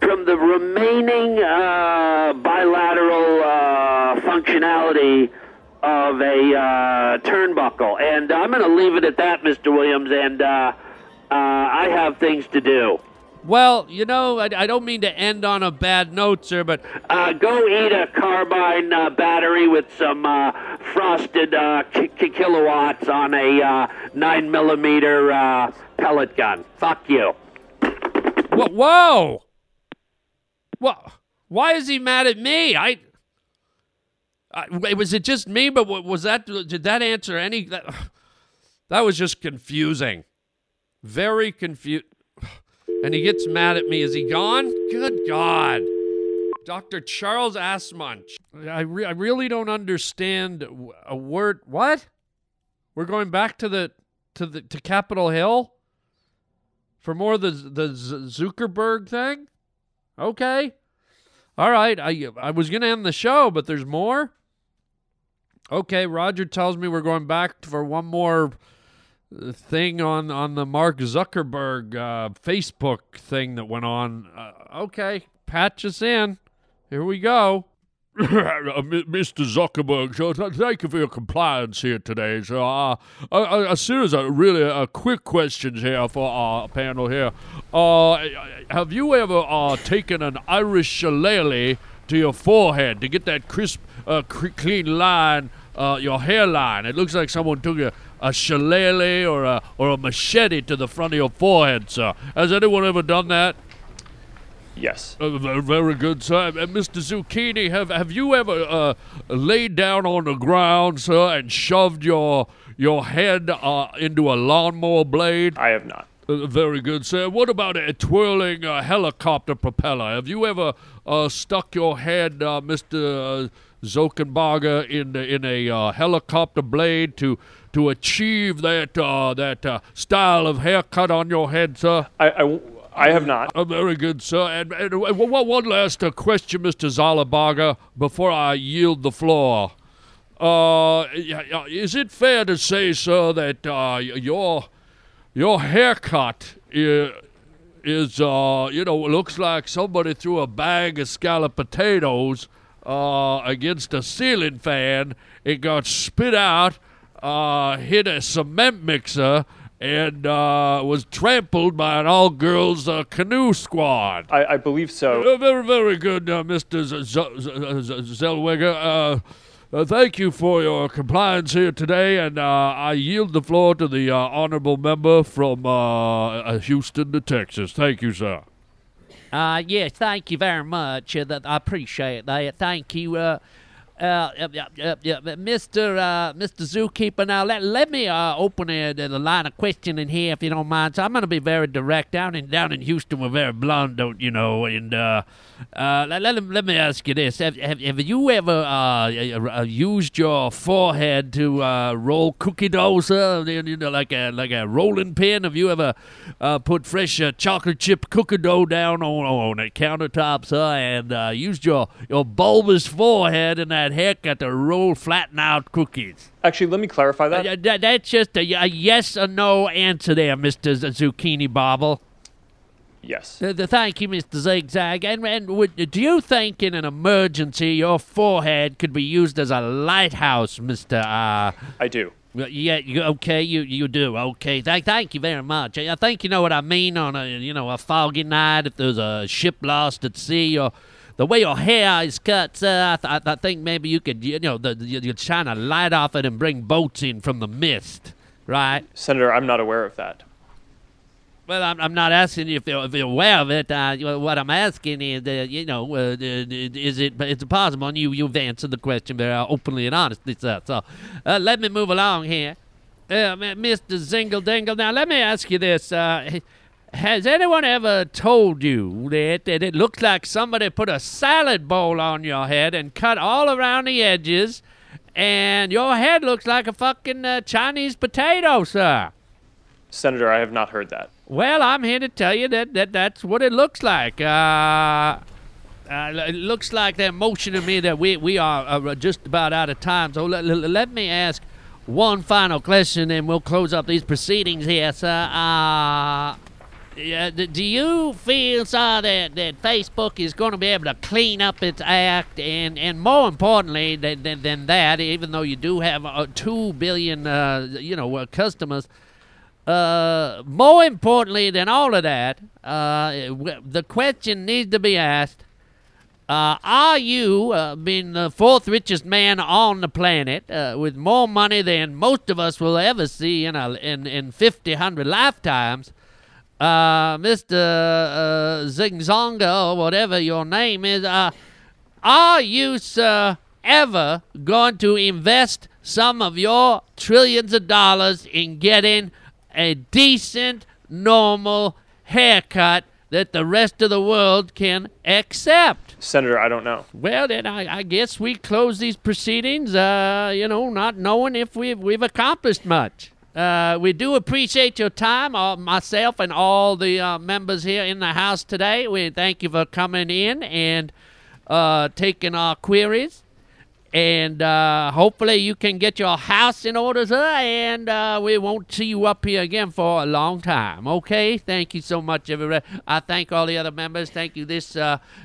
from the remaining uh, bilateral uh, functionality of a uh, turnbuckle. And I'm going to leave it at that, Mr. Williams, and uh, I have things to do. Well, you know, I, I, don't mean to end on a bad note, sir, but uh, go eat a carbine uh, battery with some uh, frosted k- k- kilowatts on a nine millimeter pellet gun. Fuck you. Whoa! Whoa! What? Why is he mad at me? I uh, was it just me? But was that did that answer any? That, (sighs) that was just confusing, very confused. And he gets mad at me. Is he gone? Good God. Dr. Charles Assmunch. I, re- I really don't understand a word. What? We're going back to the to the to Capitol Hill for more of the the Zuckerberg thing. Okay. All right, I I was gonna end the show, but there's more. Okay, Roger tells me we're going back for one more thing on on the Mark Zuckerberg uh, Facebook thing that went on. Uh, okay, patch us in. Here we go. (laughs) Mr. Zuckerberg, so th- thank you for your compliance here today. So, uh, a, a series of really uh, quick questions here for our panel here. Uh, have you ever uh, taken an Irish shillelagh to your forehead to get that crisp, uh, cr- clean line, uh, your hairline? It looks like someone took a, a shillelagh or a or a machete to the front of your forehead, sir. Has anyone ever done that? Yes. Uh, very, good, sir. Uh, Mr. Zucchini, have have you ever uh, laid down on the ground, sir, and shoved your your head uh, into a lawnmower blade? I have not. Uh, very good, sir. What about a twirling uh, helicopter propeller? Have you ever uh, stuck your head, uh, Mr. Uh, Zokenbarger, in in a uh, helicopter blade to to achieve that uh, that uh, style of haircut on your head, sir? I, I, I have not. Uh, very good, sir. And, and, uh, one one last uh, question, Mr. Zalabaga, before I yield the floor. Uh, is it fair to say, sir, that uh, your your haircut is, is uh, you know, looks like somebody threw a bag of scalloped potatoes uh, against a ceiling fan. It got spit out, uh, hit a cement mixer, and uh, was trampled by an all-girls uh, canoe squad. I, I believe so. Uh, very, very good, uh, Mr. Z- Z- Z- Z- Zellweger. Uh, uh, thank you for your compliance here today, and uh, I yield the floor to the uh, honorable member from uh, uh, Houston to Texas. Thank you, sir. Uh, yes, thank you very much. Uh, that, I appreciate that. Thank you. Uh, uh, uh, uh, uh, Mr. Uh, Mr. Zookeeper, now let, let me uh, open uh, the line of questioning here, if you don't mind. So I'm going to be very direct. Down in down in Houston, we're very blunt, don't you know? And uh, uh, let, let, let me ask you this: Have, have, have you ever uh, uh, uh, used your forehead to uh, roll cookie dough, sir? You know, like a like a rolling pin. Have you ever uh, put fresh uh, chocolate chip cookie dough down on on a countertop, sir, and uh, used your your bulbous forehead and that haircut the roll flatten out cookies? Actually, let me clarify that. Uh, that- that's just a, a yes or no answer there, Mister Zucchini Bobble. Yes. Uh, the, thank you, Mr. Zigzag. And, and would, do you think in an emergency your forehead could be used as a lighthouse, Mr. Uh, I do. yeah, you, okay, you you do. Okay, thank thank you very much. I I think you know what I mean on a you know a foggy night if there's a ship lost at sea or the way your hair is cut. Uh, I, th- I think maybe you could you know the, you, you shine a light off it and bring boats in from the mist, right? Senator, I'm not aware of that. Well, I'm, I'm not asking you if you're, if you're aware of it. Uh, what I'm asking is, uh, you know, uh, is it it's possible? And you you've answered the question very openly and honestly, sir. So, uh, let me move along here, uh, Mr. Zingle Dingle. Now, let me ask you this: uh, Has anyone ever told you that, that it looks like somebody put a salad bowl on your head and cut all around the edges, and your head looks like a fucking uh, Chinese potato, sir? Senator, I have not heard that. Well, I'm here to tell you that, that that's what it looks like. Uh, uh, it looks like they're motioning me that we, we are uh, just about out of time. So let, let, let me ask one final question and we'll close up these proceedings here, sir. Uh, do you feel, sir, that, that Facebook is going to be able to clean up its act? And, and more importantly than, than, than that, even though you do have uh, 2 billion, uh, you know, uh, customers, uh, more importantly than all of that, uh, the question needs to be asked: uh, Are you, uh, being the fourth richest man on the planet, uh, with more money than most of us will ever see in a, in in fifty hundred lifetimes, uh, Mister uh, Zingzonga or whatever your name is? Uh, are you, sir, ever going to invest some of your trillions of dollars in getting a decent, normal haircut that the rest of the world can accept? Senator, I don't know. Well, then I, I guess we close these proceedings, uh, you know, not knowing if we've, we've accomplished much. Uh, we do appreciate your time, myself and all the uh, members here in the house today. We thank you for coming in and uh, taking our queries. And uh, hopefully you can get your house in order, sir, and uh, we won't see you up here again for a long time. Okay? Thank you so much, everybody. I thank all the other members. Thank you. This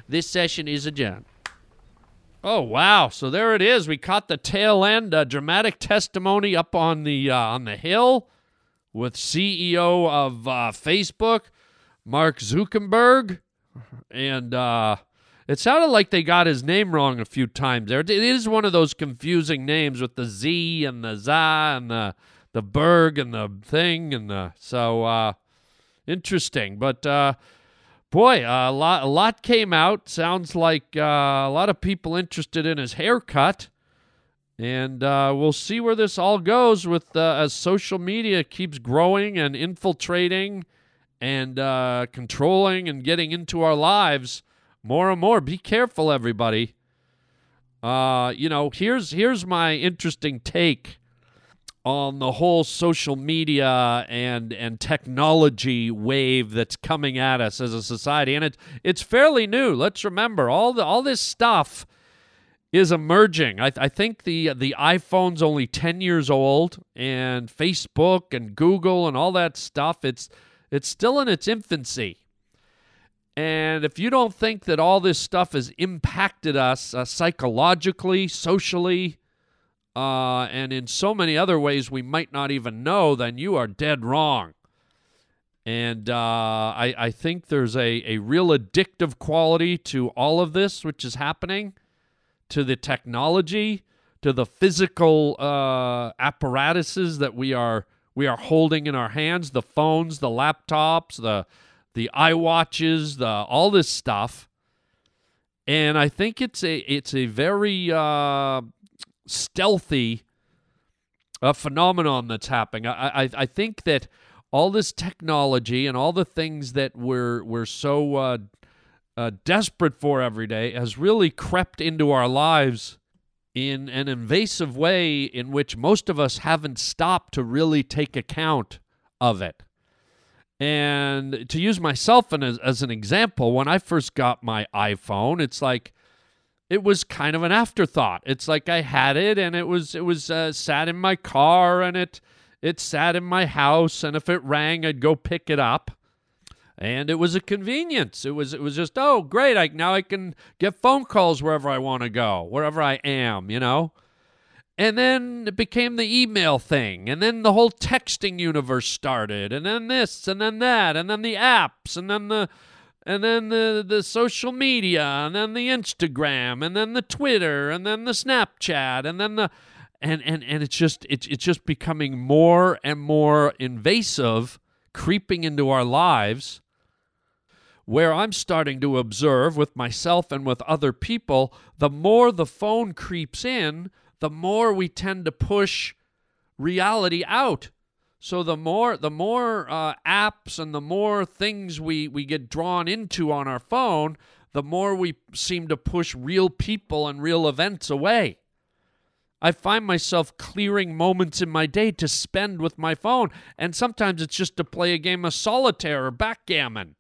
this session is adjourned. Oh wow! So there it is. We caught the tail end. A dramatic testimony up on the uh, on the hill with CEO of uh, Facebook, Mark Zuckerberg, and uh, it sounded like they got his name wrong a few times there. It is one of those confusing names with the Z and the za and the the Berg and the thing and the so uh, interesting. But uh, boy, a lot a lot came out. Sounds like uh, a lot of people interested in his haircut. And uh, we'll see where this all goes with uh, as social media keeps growing and infiltrating and uh, controlling and getting into our lives more and more. Be careful, everybody. Uh, you know, here's here's my interesting take on the whole social media and and technology wave that's coming at us as a society, and it's it's fairly new. Let's remember all the all this stuff is emerging. I, I think the the iPhone's only ten years old, and Facebook and Google and all that stuff. It's it's still in its infancy. And if you don't think that all this stuff has impacted us uh, psychologically, socially, uh, and in so many other ways we might not even know, then you are dead wrong. And uh, I, I think there's a, a real addictive quality to all of this, which is happening, to the technology, to the physical uh, apparatuses that we are we are holding in our hands, the phones, the laptops, the the iWatches, the all this stuff. And I think it's a it's a very uh, stealthy uh, phenomenon that's happening. I, I I think that all this technology and all the things that we're we're so uh, uh, desperate for every day has really crept into our lives in an invasive way in which most of us haven't stopped to really take account of it. And to use myself as, as an example, when I first got my iPhone, it's like it was kind of an afterthought. It's like I had it and it was it was uh, sat in my car and it it sat in my house and if it rang, I'd go pick it up. And it was a convenience. It was it was just oh great! I now I can get phone calls wherever I want to go, wherever I am, you know. And then it became the email thing. And then the whole texting universe started. And then this and then that. And then the apps. And then the and then the, the social media. And then the Instagram. And then the Twitter. And then the Snapchat. And then the and and, and it's just it's it's just becoming more and more invasive, creeping into our lives. Where I'm starting to observe with myself and with other people, the more the phone creeps in, the more we tend to push reality out. So the more the more uh, apps and the more things we we get drawn into on our phone, the more we seem to push real people and real events away. I find myself clearing moments in my day to spend with my phone, and sometimes it's just to play a game of solitaire or backgammon.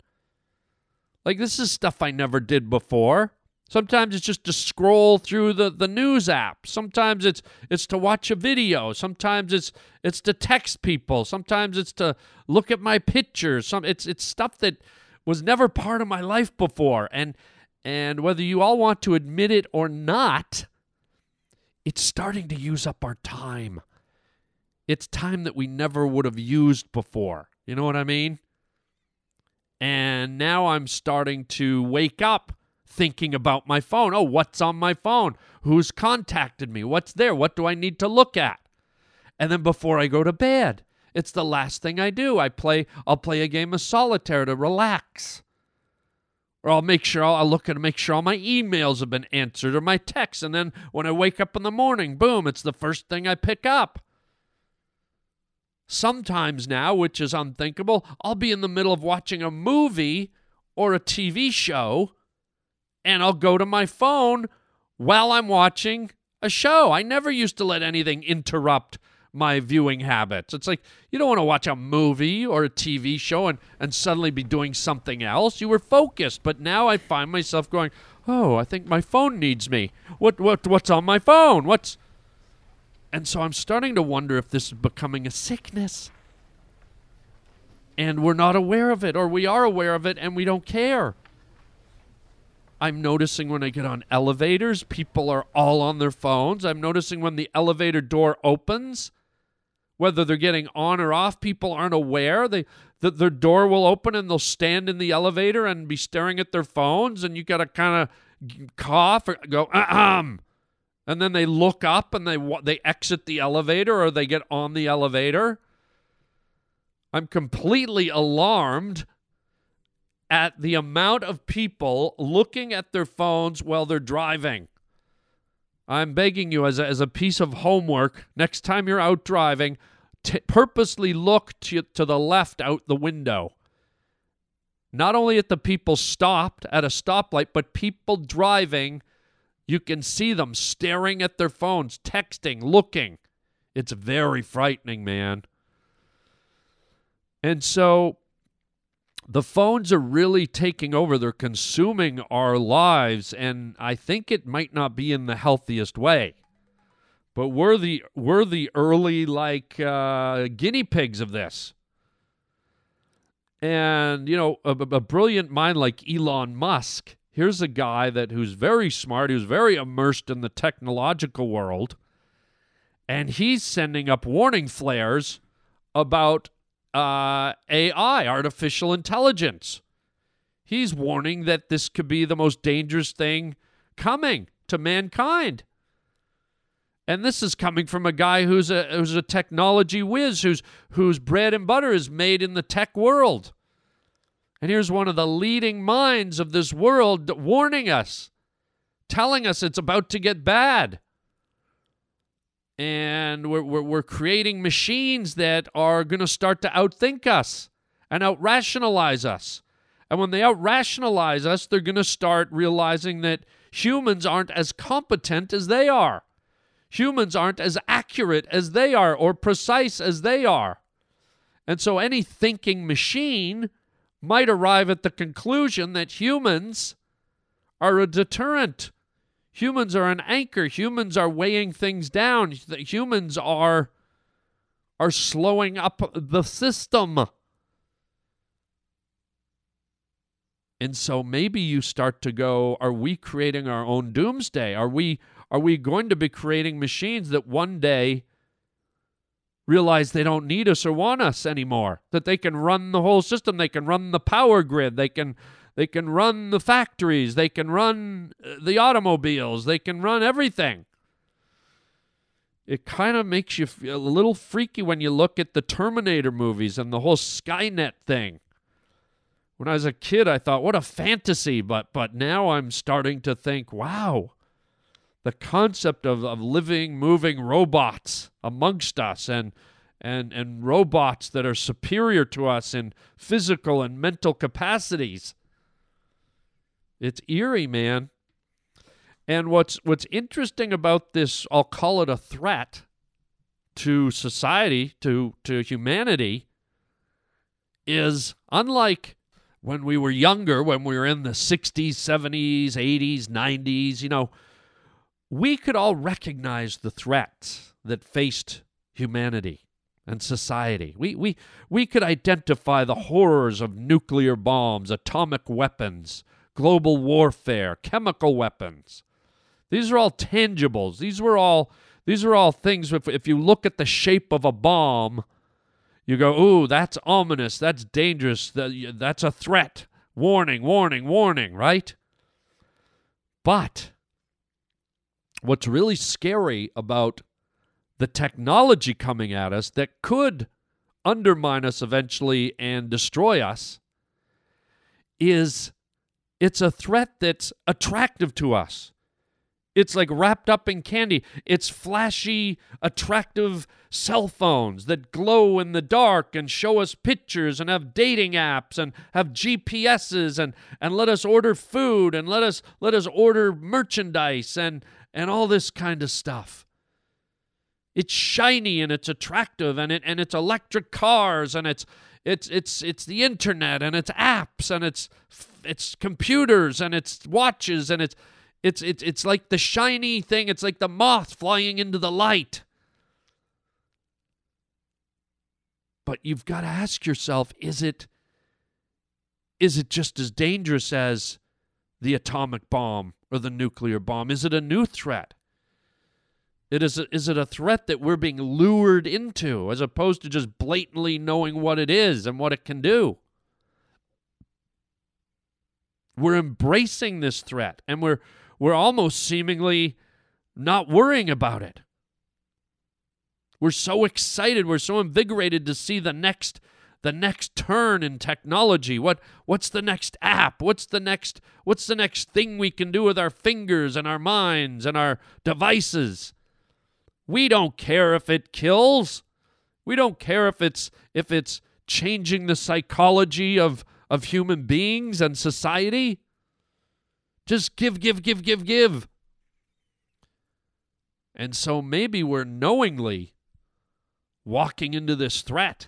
Like this is stuff I never did before. Sometimes it's just to scroll through the, the news app. Sometimes it's it's to watch a video. Sometimes it's it's to text people. Sometimes it's to look at my pictures. Some it's it's stuff that was never part of my life before. And and whether you all want to admit it or not, it's starting to use up our time. It's time that we never would have used before. You know what I mean? And now I'm starting to wake up thinking about my phone. Oh, what's on my phone? Who's contacted me? What's there? What do I need to look at? And then before I go to bed, it's the last thing I do. I play I'll play a game of solitaire to relax. Or I'll make sure I'll look and make sure all my emails have been answered or my texts and then when I wake up in the morning, boom, it's the first thing I pick up. Sometimes now, which is unthinkable, I'll be in the middle of watching a movie or a TV show and I'll go to my phone while I'm watching a show. I never used to let anything interrupt my viewing habits. It's like you don't want to watch a movie or a TV show and, and suddenly be doing something else. You were focused, but now I find myself going, Oh, I think my phone needs me. What what what's on my phone? What's And so I'm starting to wonder if this is becoming a sickness. And we're not aware of it or we are aware of it and we don't care. I'm noticing when I get on elevators, people are all on their phones. I'm noticing when the elevator door opens, whether they're getting on or off, people aren't aware. They that their door will open and they'll stand in the elevator and be staring at their phones, and you got to kind of cough or go ahem, and then they look up and they they exit the elevator or they get on the elevator. I'm completely alarmed at the amount of people looking at their phones while they're driving. I'm begging you, as a, as a piece of homework, next time you're out driving, t- purposely look to, to the left out the window. Not only at the people stopped at a stoplight, but people driving. You can see them staring at their phones, texting, looking. It's very frightening, man. And so the phones are really taking over. They're consuming our lives, and I think it might not be in the healthiest way. But we're the we're the early like uh, guinea pigs of this. And you know, a, a brilliant mind like Elon Musk. Here's a guy that who's very smart, who's very immersed in the technological world, and he's sending up warning flares about uh, AI, artificial intelligence. He's warning that this could be the most dangerous thing coming to mankind. And this is coming from a guy who's a who's a technology whiz, whose whose bread and butter is made in the tech world. And here's one of the leading minds of this world warning us, telling us it's about to get bad and we're, we're, we're creating machines that are going to start to outthink us and out rationalize us. And when they out rationalize us, they're going to start realizing that humans aren't as competent as they are. Humans aren't as accurate as they are or precise as they are. And so any thinking machine might arrive at the conclusion that humans are a deterrent Humans are an anchor. Humans are weighing things down. Humans are are slowing up the system. And so maybe you start to go, are we creating our own doomsday? Are we are we going to be creating machines that one day realize they don't need us or want us anymore? That they can run the whole system, they can run the power grid, they can they can run the factories. They can run uh, the automobiles. They can run everything. It kind of makes you feel a little freaky when you look at the Terminator movies and the whole Skynet thing. When I was a kid, I thought, what a fantasy. But, but now I'm starting to think, wow, the concept of, of living, moving robots amongst us and, and, and robots that are superior to us in physical and mental capacities it's eerie, man. And what's what's interesting about this, I'll call it a threat to society, to to humanity, is unlike when we were younger, when we were in the 60s, 70s, 80s, 90s, you know, we could all recognize the threats that faced humanity and society. We, we, we could identify the horrors of nuclear bombs, atomic weapons, global warfare, chemical weapons. These are all tangibles. These were all these are all things if, if you look at the shape of a bomb, you go, "Ooh, that's ominous. That's dangerous. That's a threat. Warning, warning, warning," right? But what's really scary about the technology coming at us that could undermine us eventually and destroy us is it's a threat that's attractive to us. It's like wrapped up in candy. It's flashy, attractive cell phones that glow in the dark and show us pictures and have dating apps and have GPSs and, and let us order food and let us let us order merchandise and and all this kind of stuff. it's shiny and it's attractive and it and it's electric cars and it's it's it's it's the internet and it's apps and it's it's computers and it's watches and it's it's it's it's like the shiny thing. It's like the moth flying into the light. But you've got to ask yourself is it is it just as dangerous as the atomic bomb or the nuclear bomb? Is it a new threat? It is, a, is it a threat that we're being lured into as opposed to just blatantly knowing what it is and what it can do? We're embracing this threat and we're, we're almost seemingly not worrying about it. We're so excited, we're so invigorated to see the next the next turn in technology. What what's the next app? What's the next what's the next thing we can do with our fingers and our minds and our devices? We don't care if it kills. We don't care if it's if it's changing the psychology of of human beings and society. Just give, give, give, give, give. And so maybe we're knowingly walking into this threat.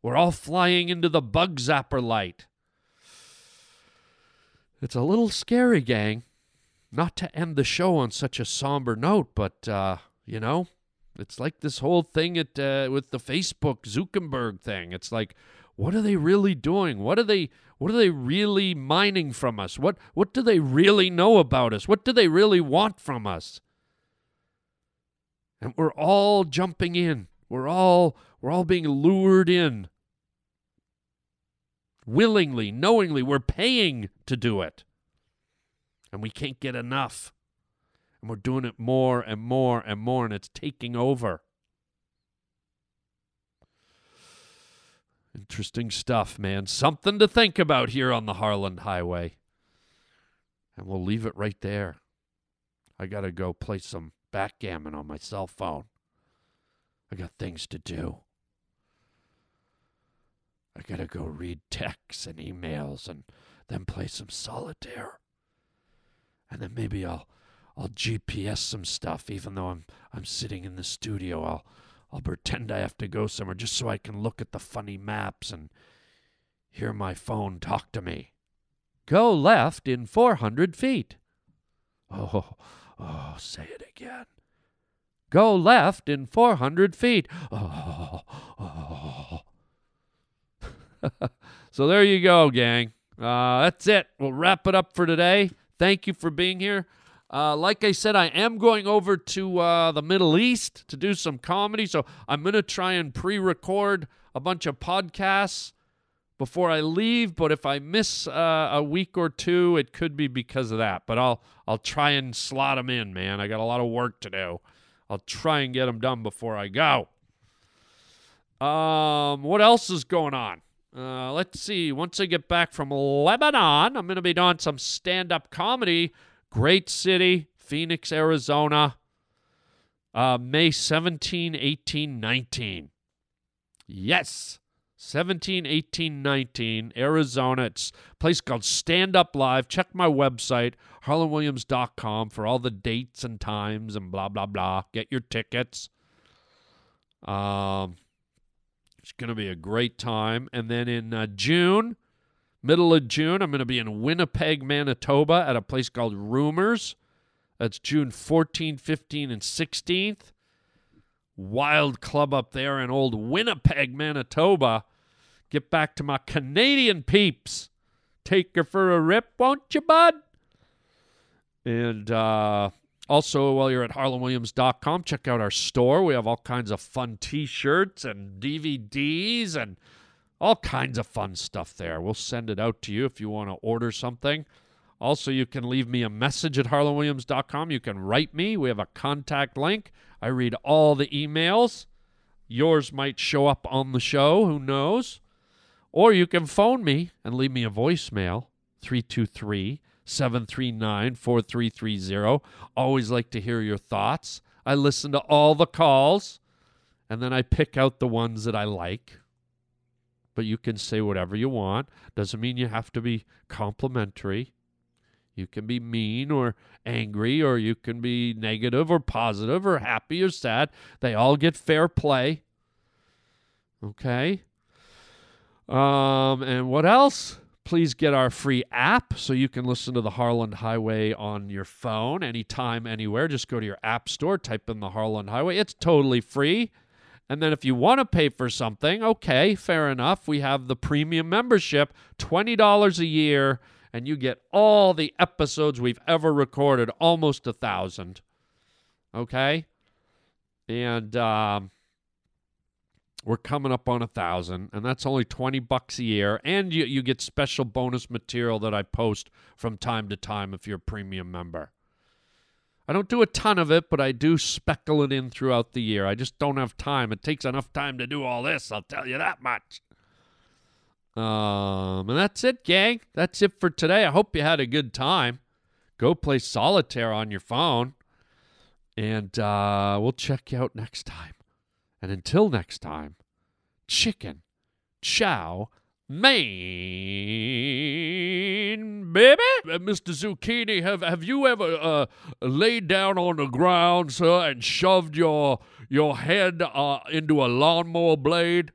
We're all flying into the bug zapper light. It's a little scary, gang. Not to end the show on such a somber note, but uh, you know, it's like this whole thing at uh, with the Facebook Zuckerberg thing. It's like, what are they really doing? What are they? What are they really mining from us? What What do they really know about us? What do they really want from us? And we're all jumping in. We're all we're all being lured in. Willingly, knowingly, we're paying to do it. And we can't get enough. And we're doing it more and more and more, and it's taking over. Interesting stuff, man. Something to think about here on the Harland Highway. And we'll leave it right there. I got to go play some backgammon on my cell phone. I got things to do. I got to go read texts and emails and then play some solitaire. And then maybe I'll I'll GPS some stuff, even though I'm I'm sitting in the studio. I'll I'll pretend I have to go somewhere just so I can look at the funny maps and hear my phone talk to me. Go left in 400 feet. Oh, oh, say it again. Go left in 400 feet. Oh, (laughs) oh. so there you go, gang. Uh, that's it. We'll wrap it up for today. Thank you for being here. Uh, like I said, I am going over to uh, the Middle East to do some comedy. So I'm going to try and pre record a bunch of podcasts before I leave. But if I miss uh, a week or two, it could be because of that. But I'll, I'll try and slot them in, man. I got a lot of work to do. I'll try and get them done before I go. Um, what else is going on? Uh, let's see. Once I get back from Lebanon, I'm going to be doing some stand up comedy Great city, Phoenix, Arizona. Uh, May 17, 18, 19. Yes. 17, 18, 19, Arizona. It's a place called Stand Up Live. Check my website, harlandwilliams.com, for all the dates and times and blah, blah, blah. Get your tickets. Um, it's going to be a great time. And then in uh, June, Middle of June, I'm going to be in Winnipeg, Manitoba at a place called Rumors. That's June 14, 15, and 16th. Wild club up there in old Winnipeg, Manitoba. Get back to my Canadian peeps. Take her for a rip, won't you, bud? And uh, also, while you're at harlandwilliams.com, check out our store. We have all kinds of fun t shirts and DVDs and all kinds of fun stuff there. We'll send it out to you if you want to order something. Also, you can leave me a message at harlandwilliams.com. You can write me. We have a contact link. I read all the emails. Yours might show up on the show. Who knows? Or you can phone me and leave me a voicemail 323 739 4330. Always like to hear your thoughts. I listen to all the calls and then I pick out the ones that I like but you can say whatever you want. Doesn't mean you have to be complimentary. You can be mean or angry, or you can be negative or positive or happy or sad. They all get fair play. Okay. Um, and what else? Please get our free app so you can listen to the Harland Highway on your phone anytime, anywhere. Just go to your app store, type in the Harland Highway. It's totally free. And then if you want to pay for something, okay, fair enough. We have the premium membership, $20 a year, and you get all the episodes we've ever recorded, almost a thousand. Okay? And um, we're coming up on a thousand, and that's only 20 bucks a year. And you, you get special bonus material that I post from time to time if you're a premium member. I don't do a ton of it, but I do speckle it in throughout the year. I just don't have time. It takes enough time to do all this, I'll tell you that much. Um, and that's it, gang. That's it for today. I hope you had a good time. Go play solitaire on your phone. And uh, we'll check you out next time. And until next time, chicken, chow, mein, baby. Uh, Mr. Zucchini, have have you ever uh, laid down on the ground, sir, and shoved your your head uh, into a lawnmower blade?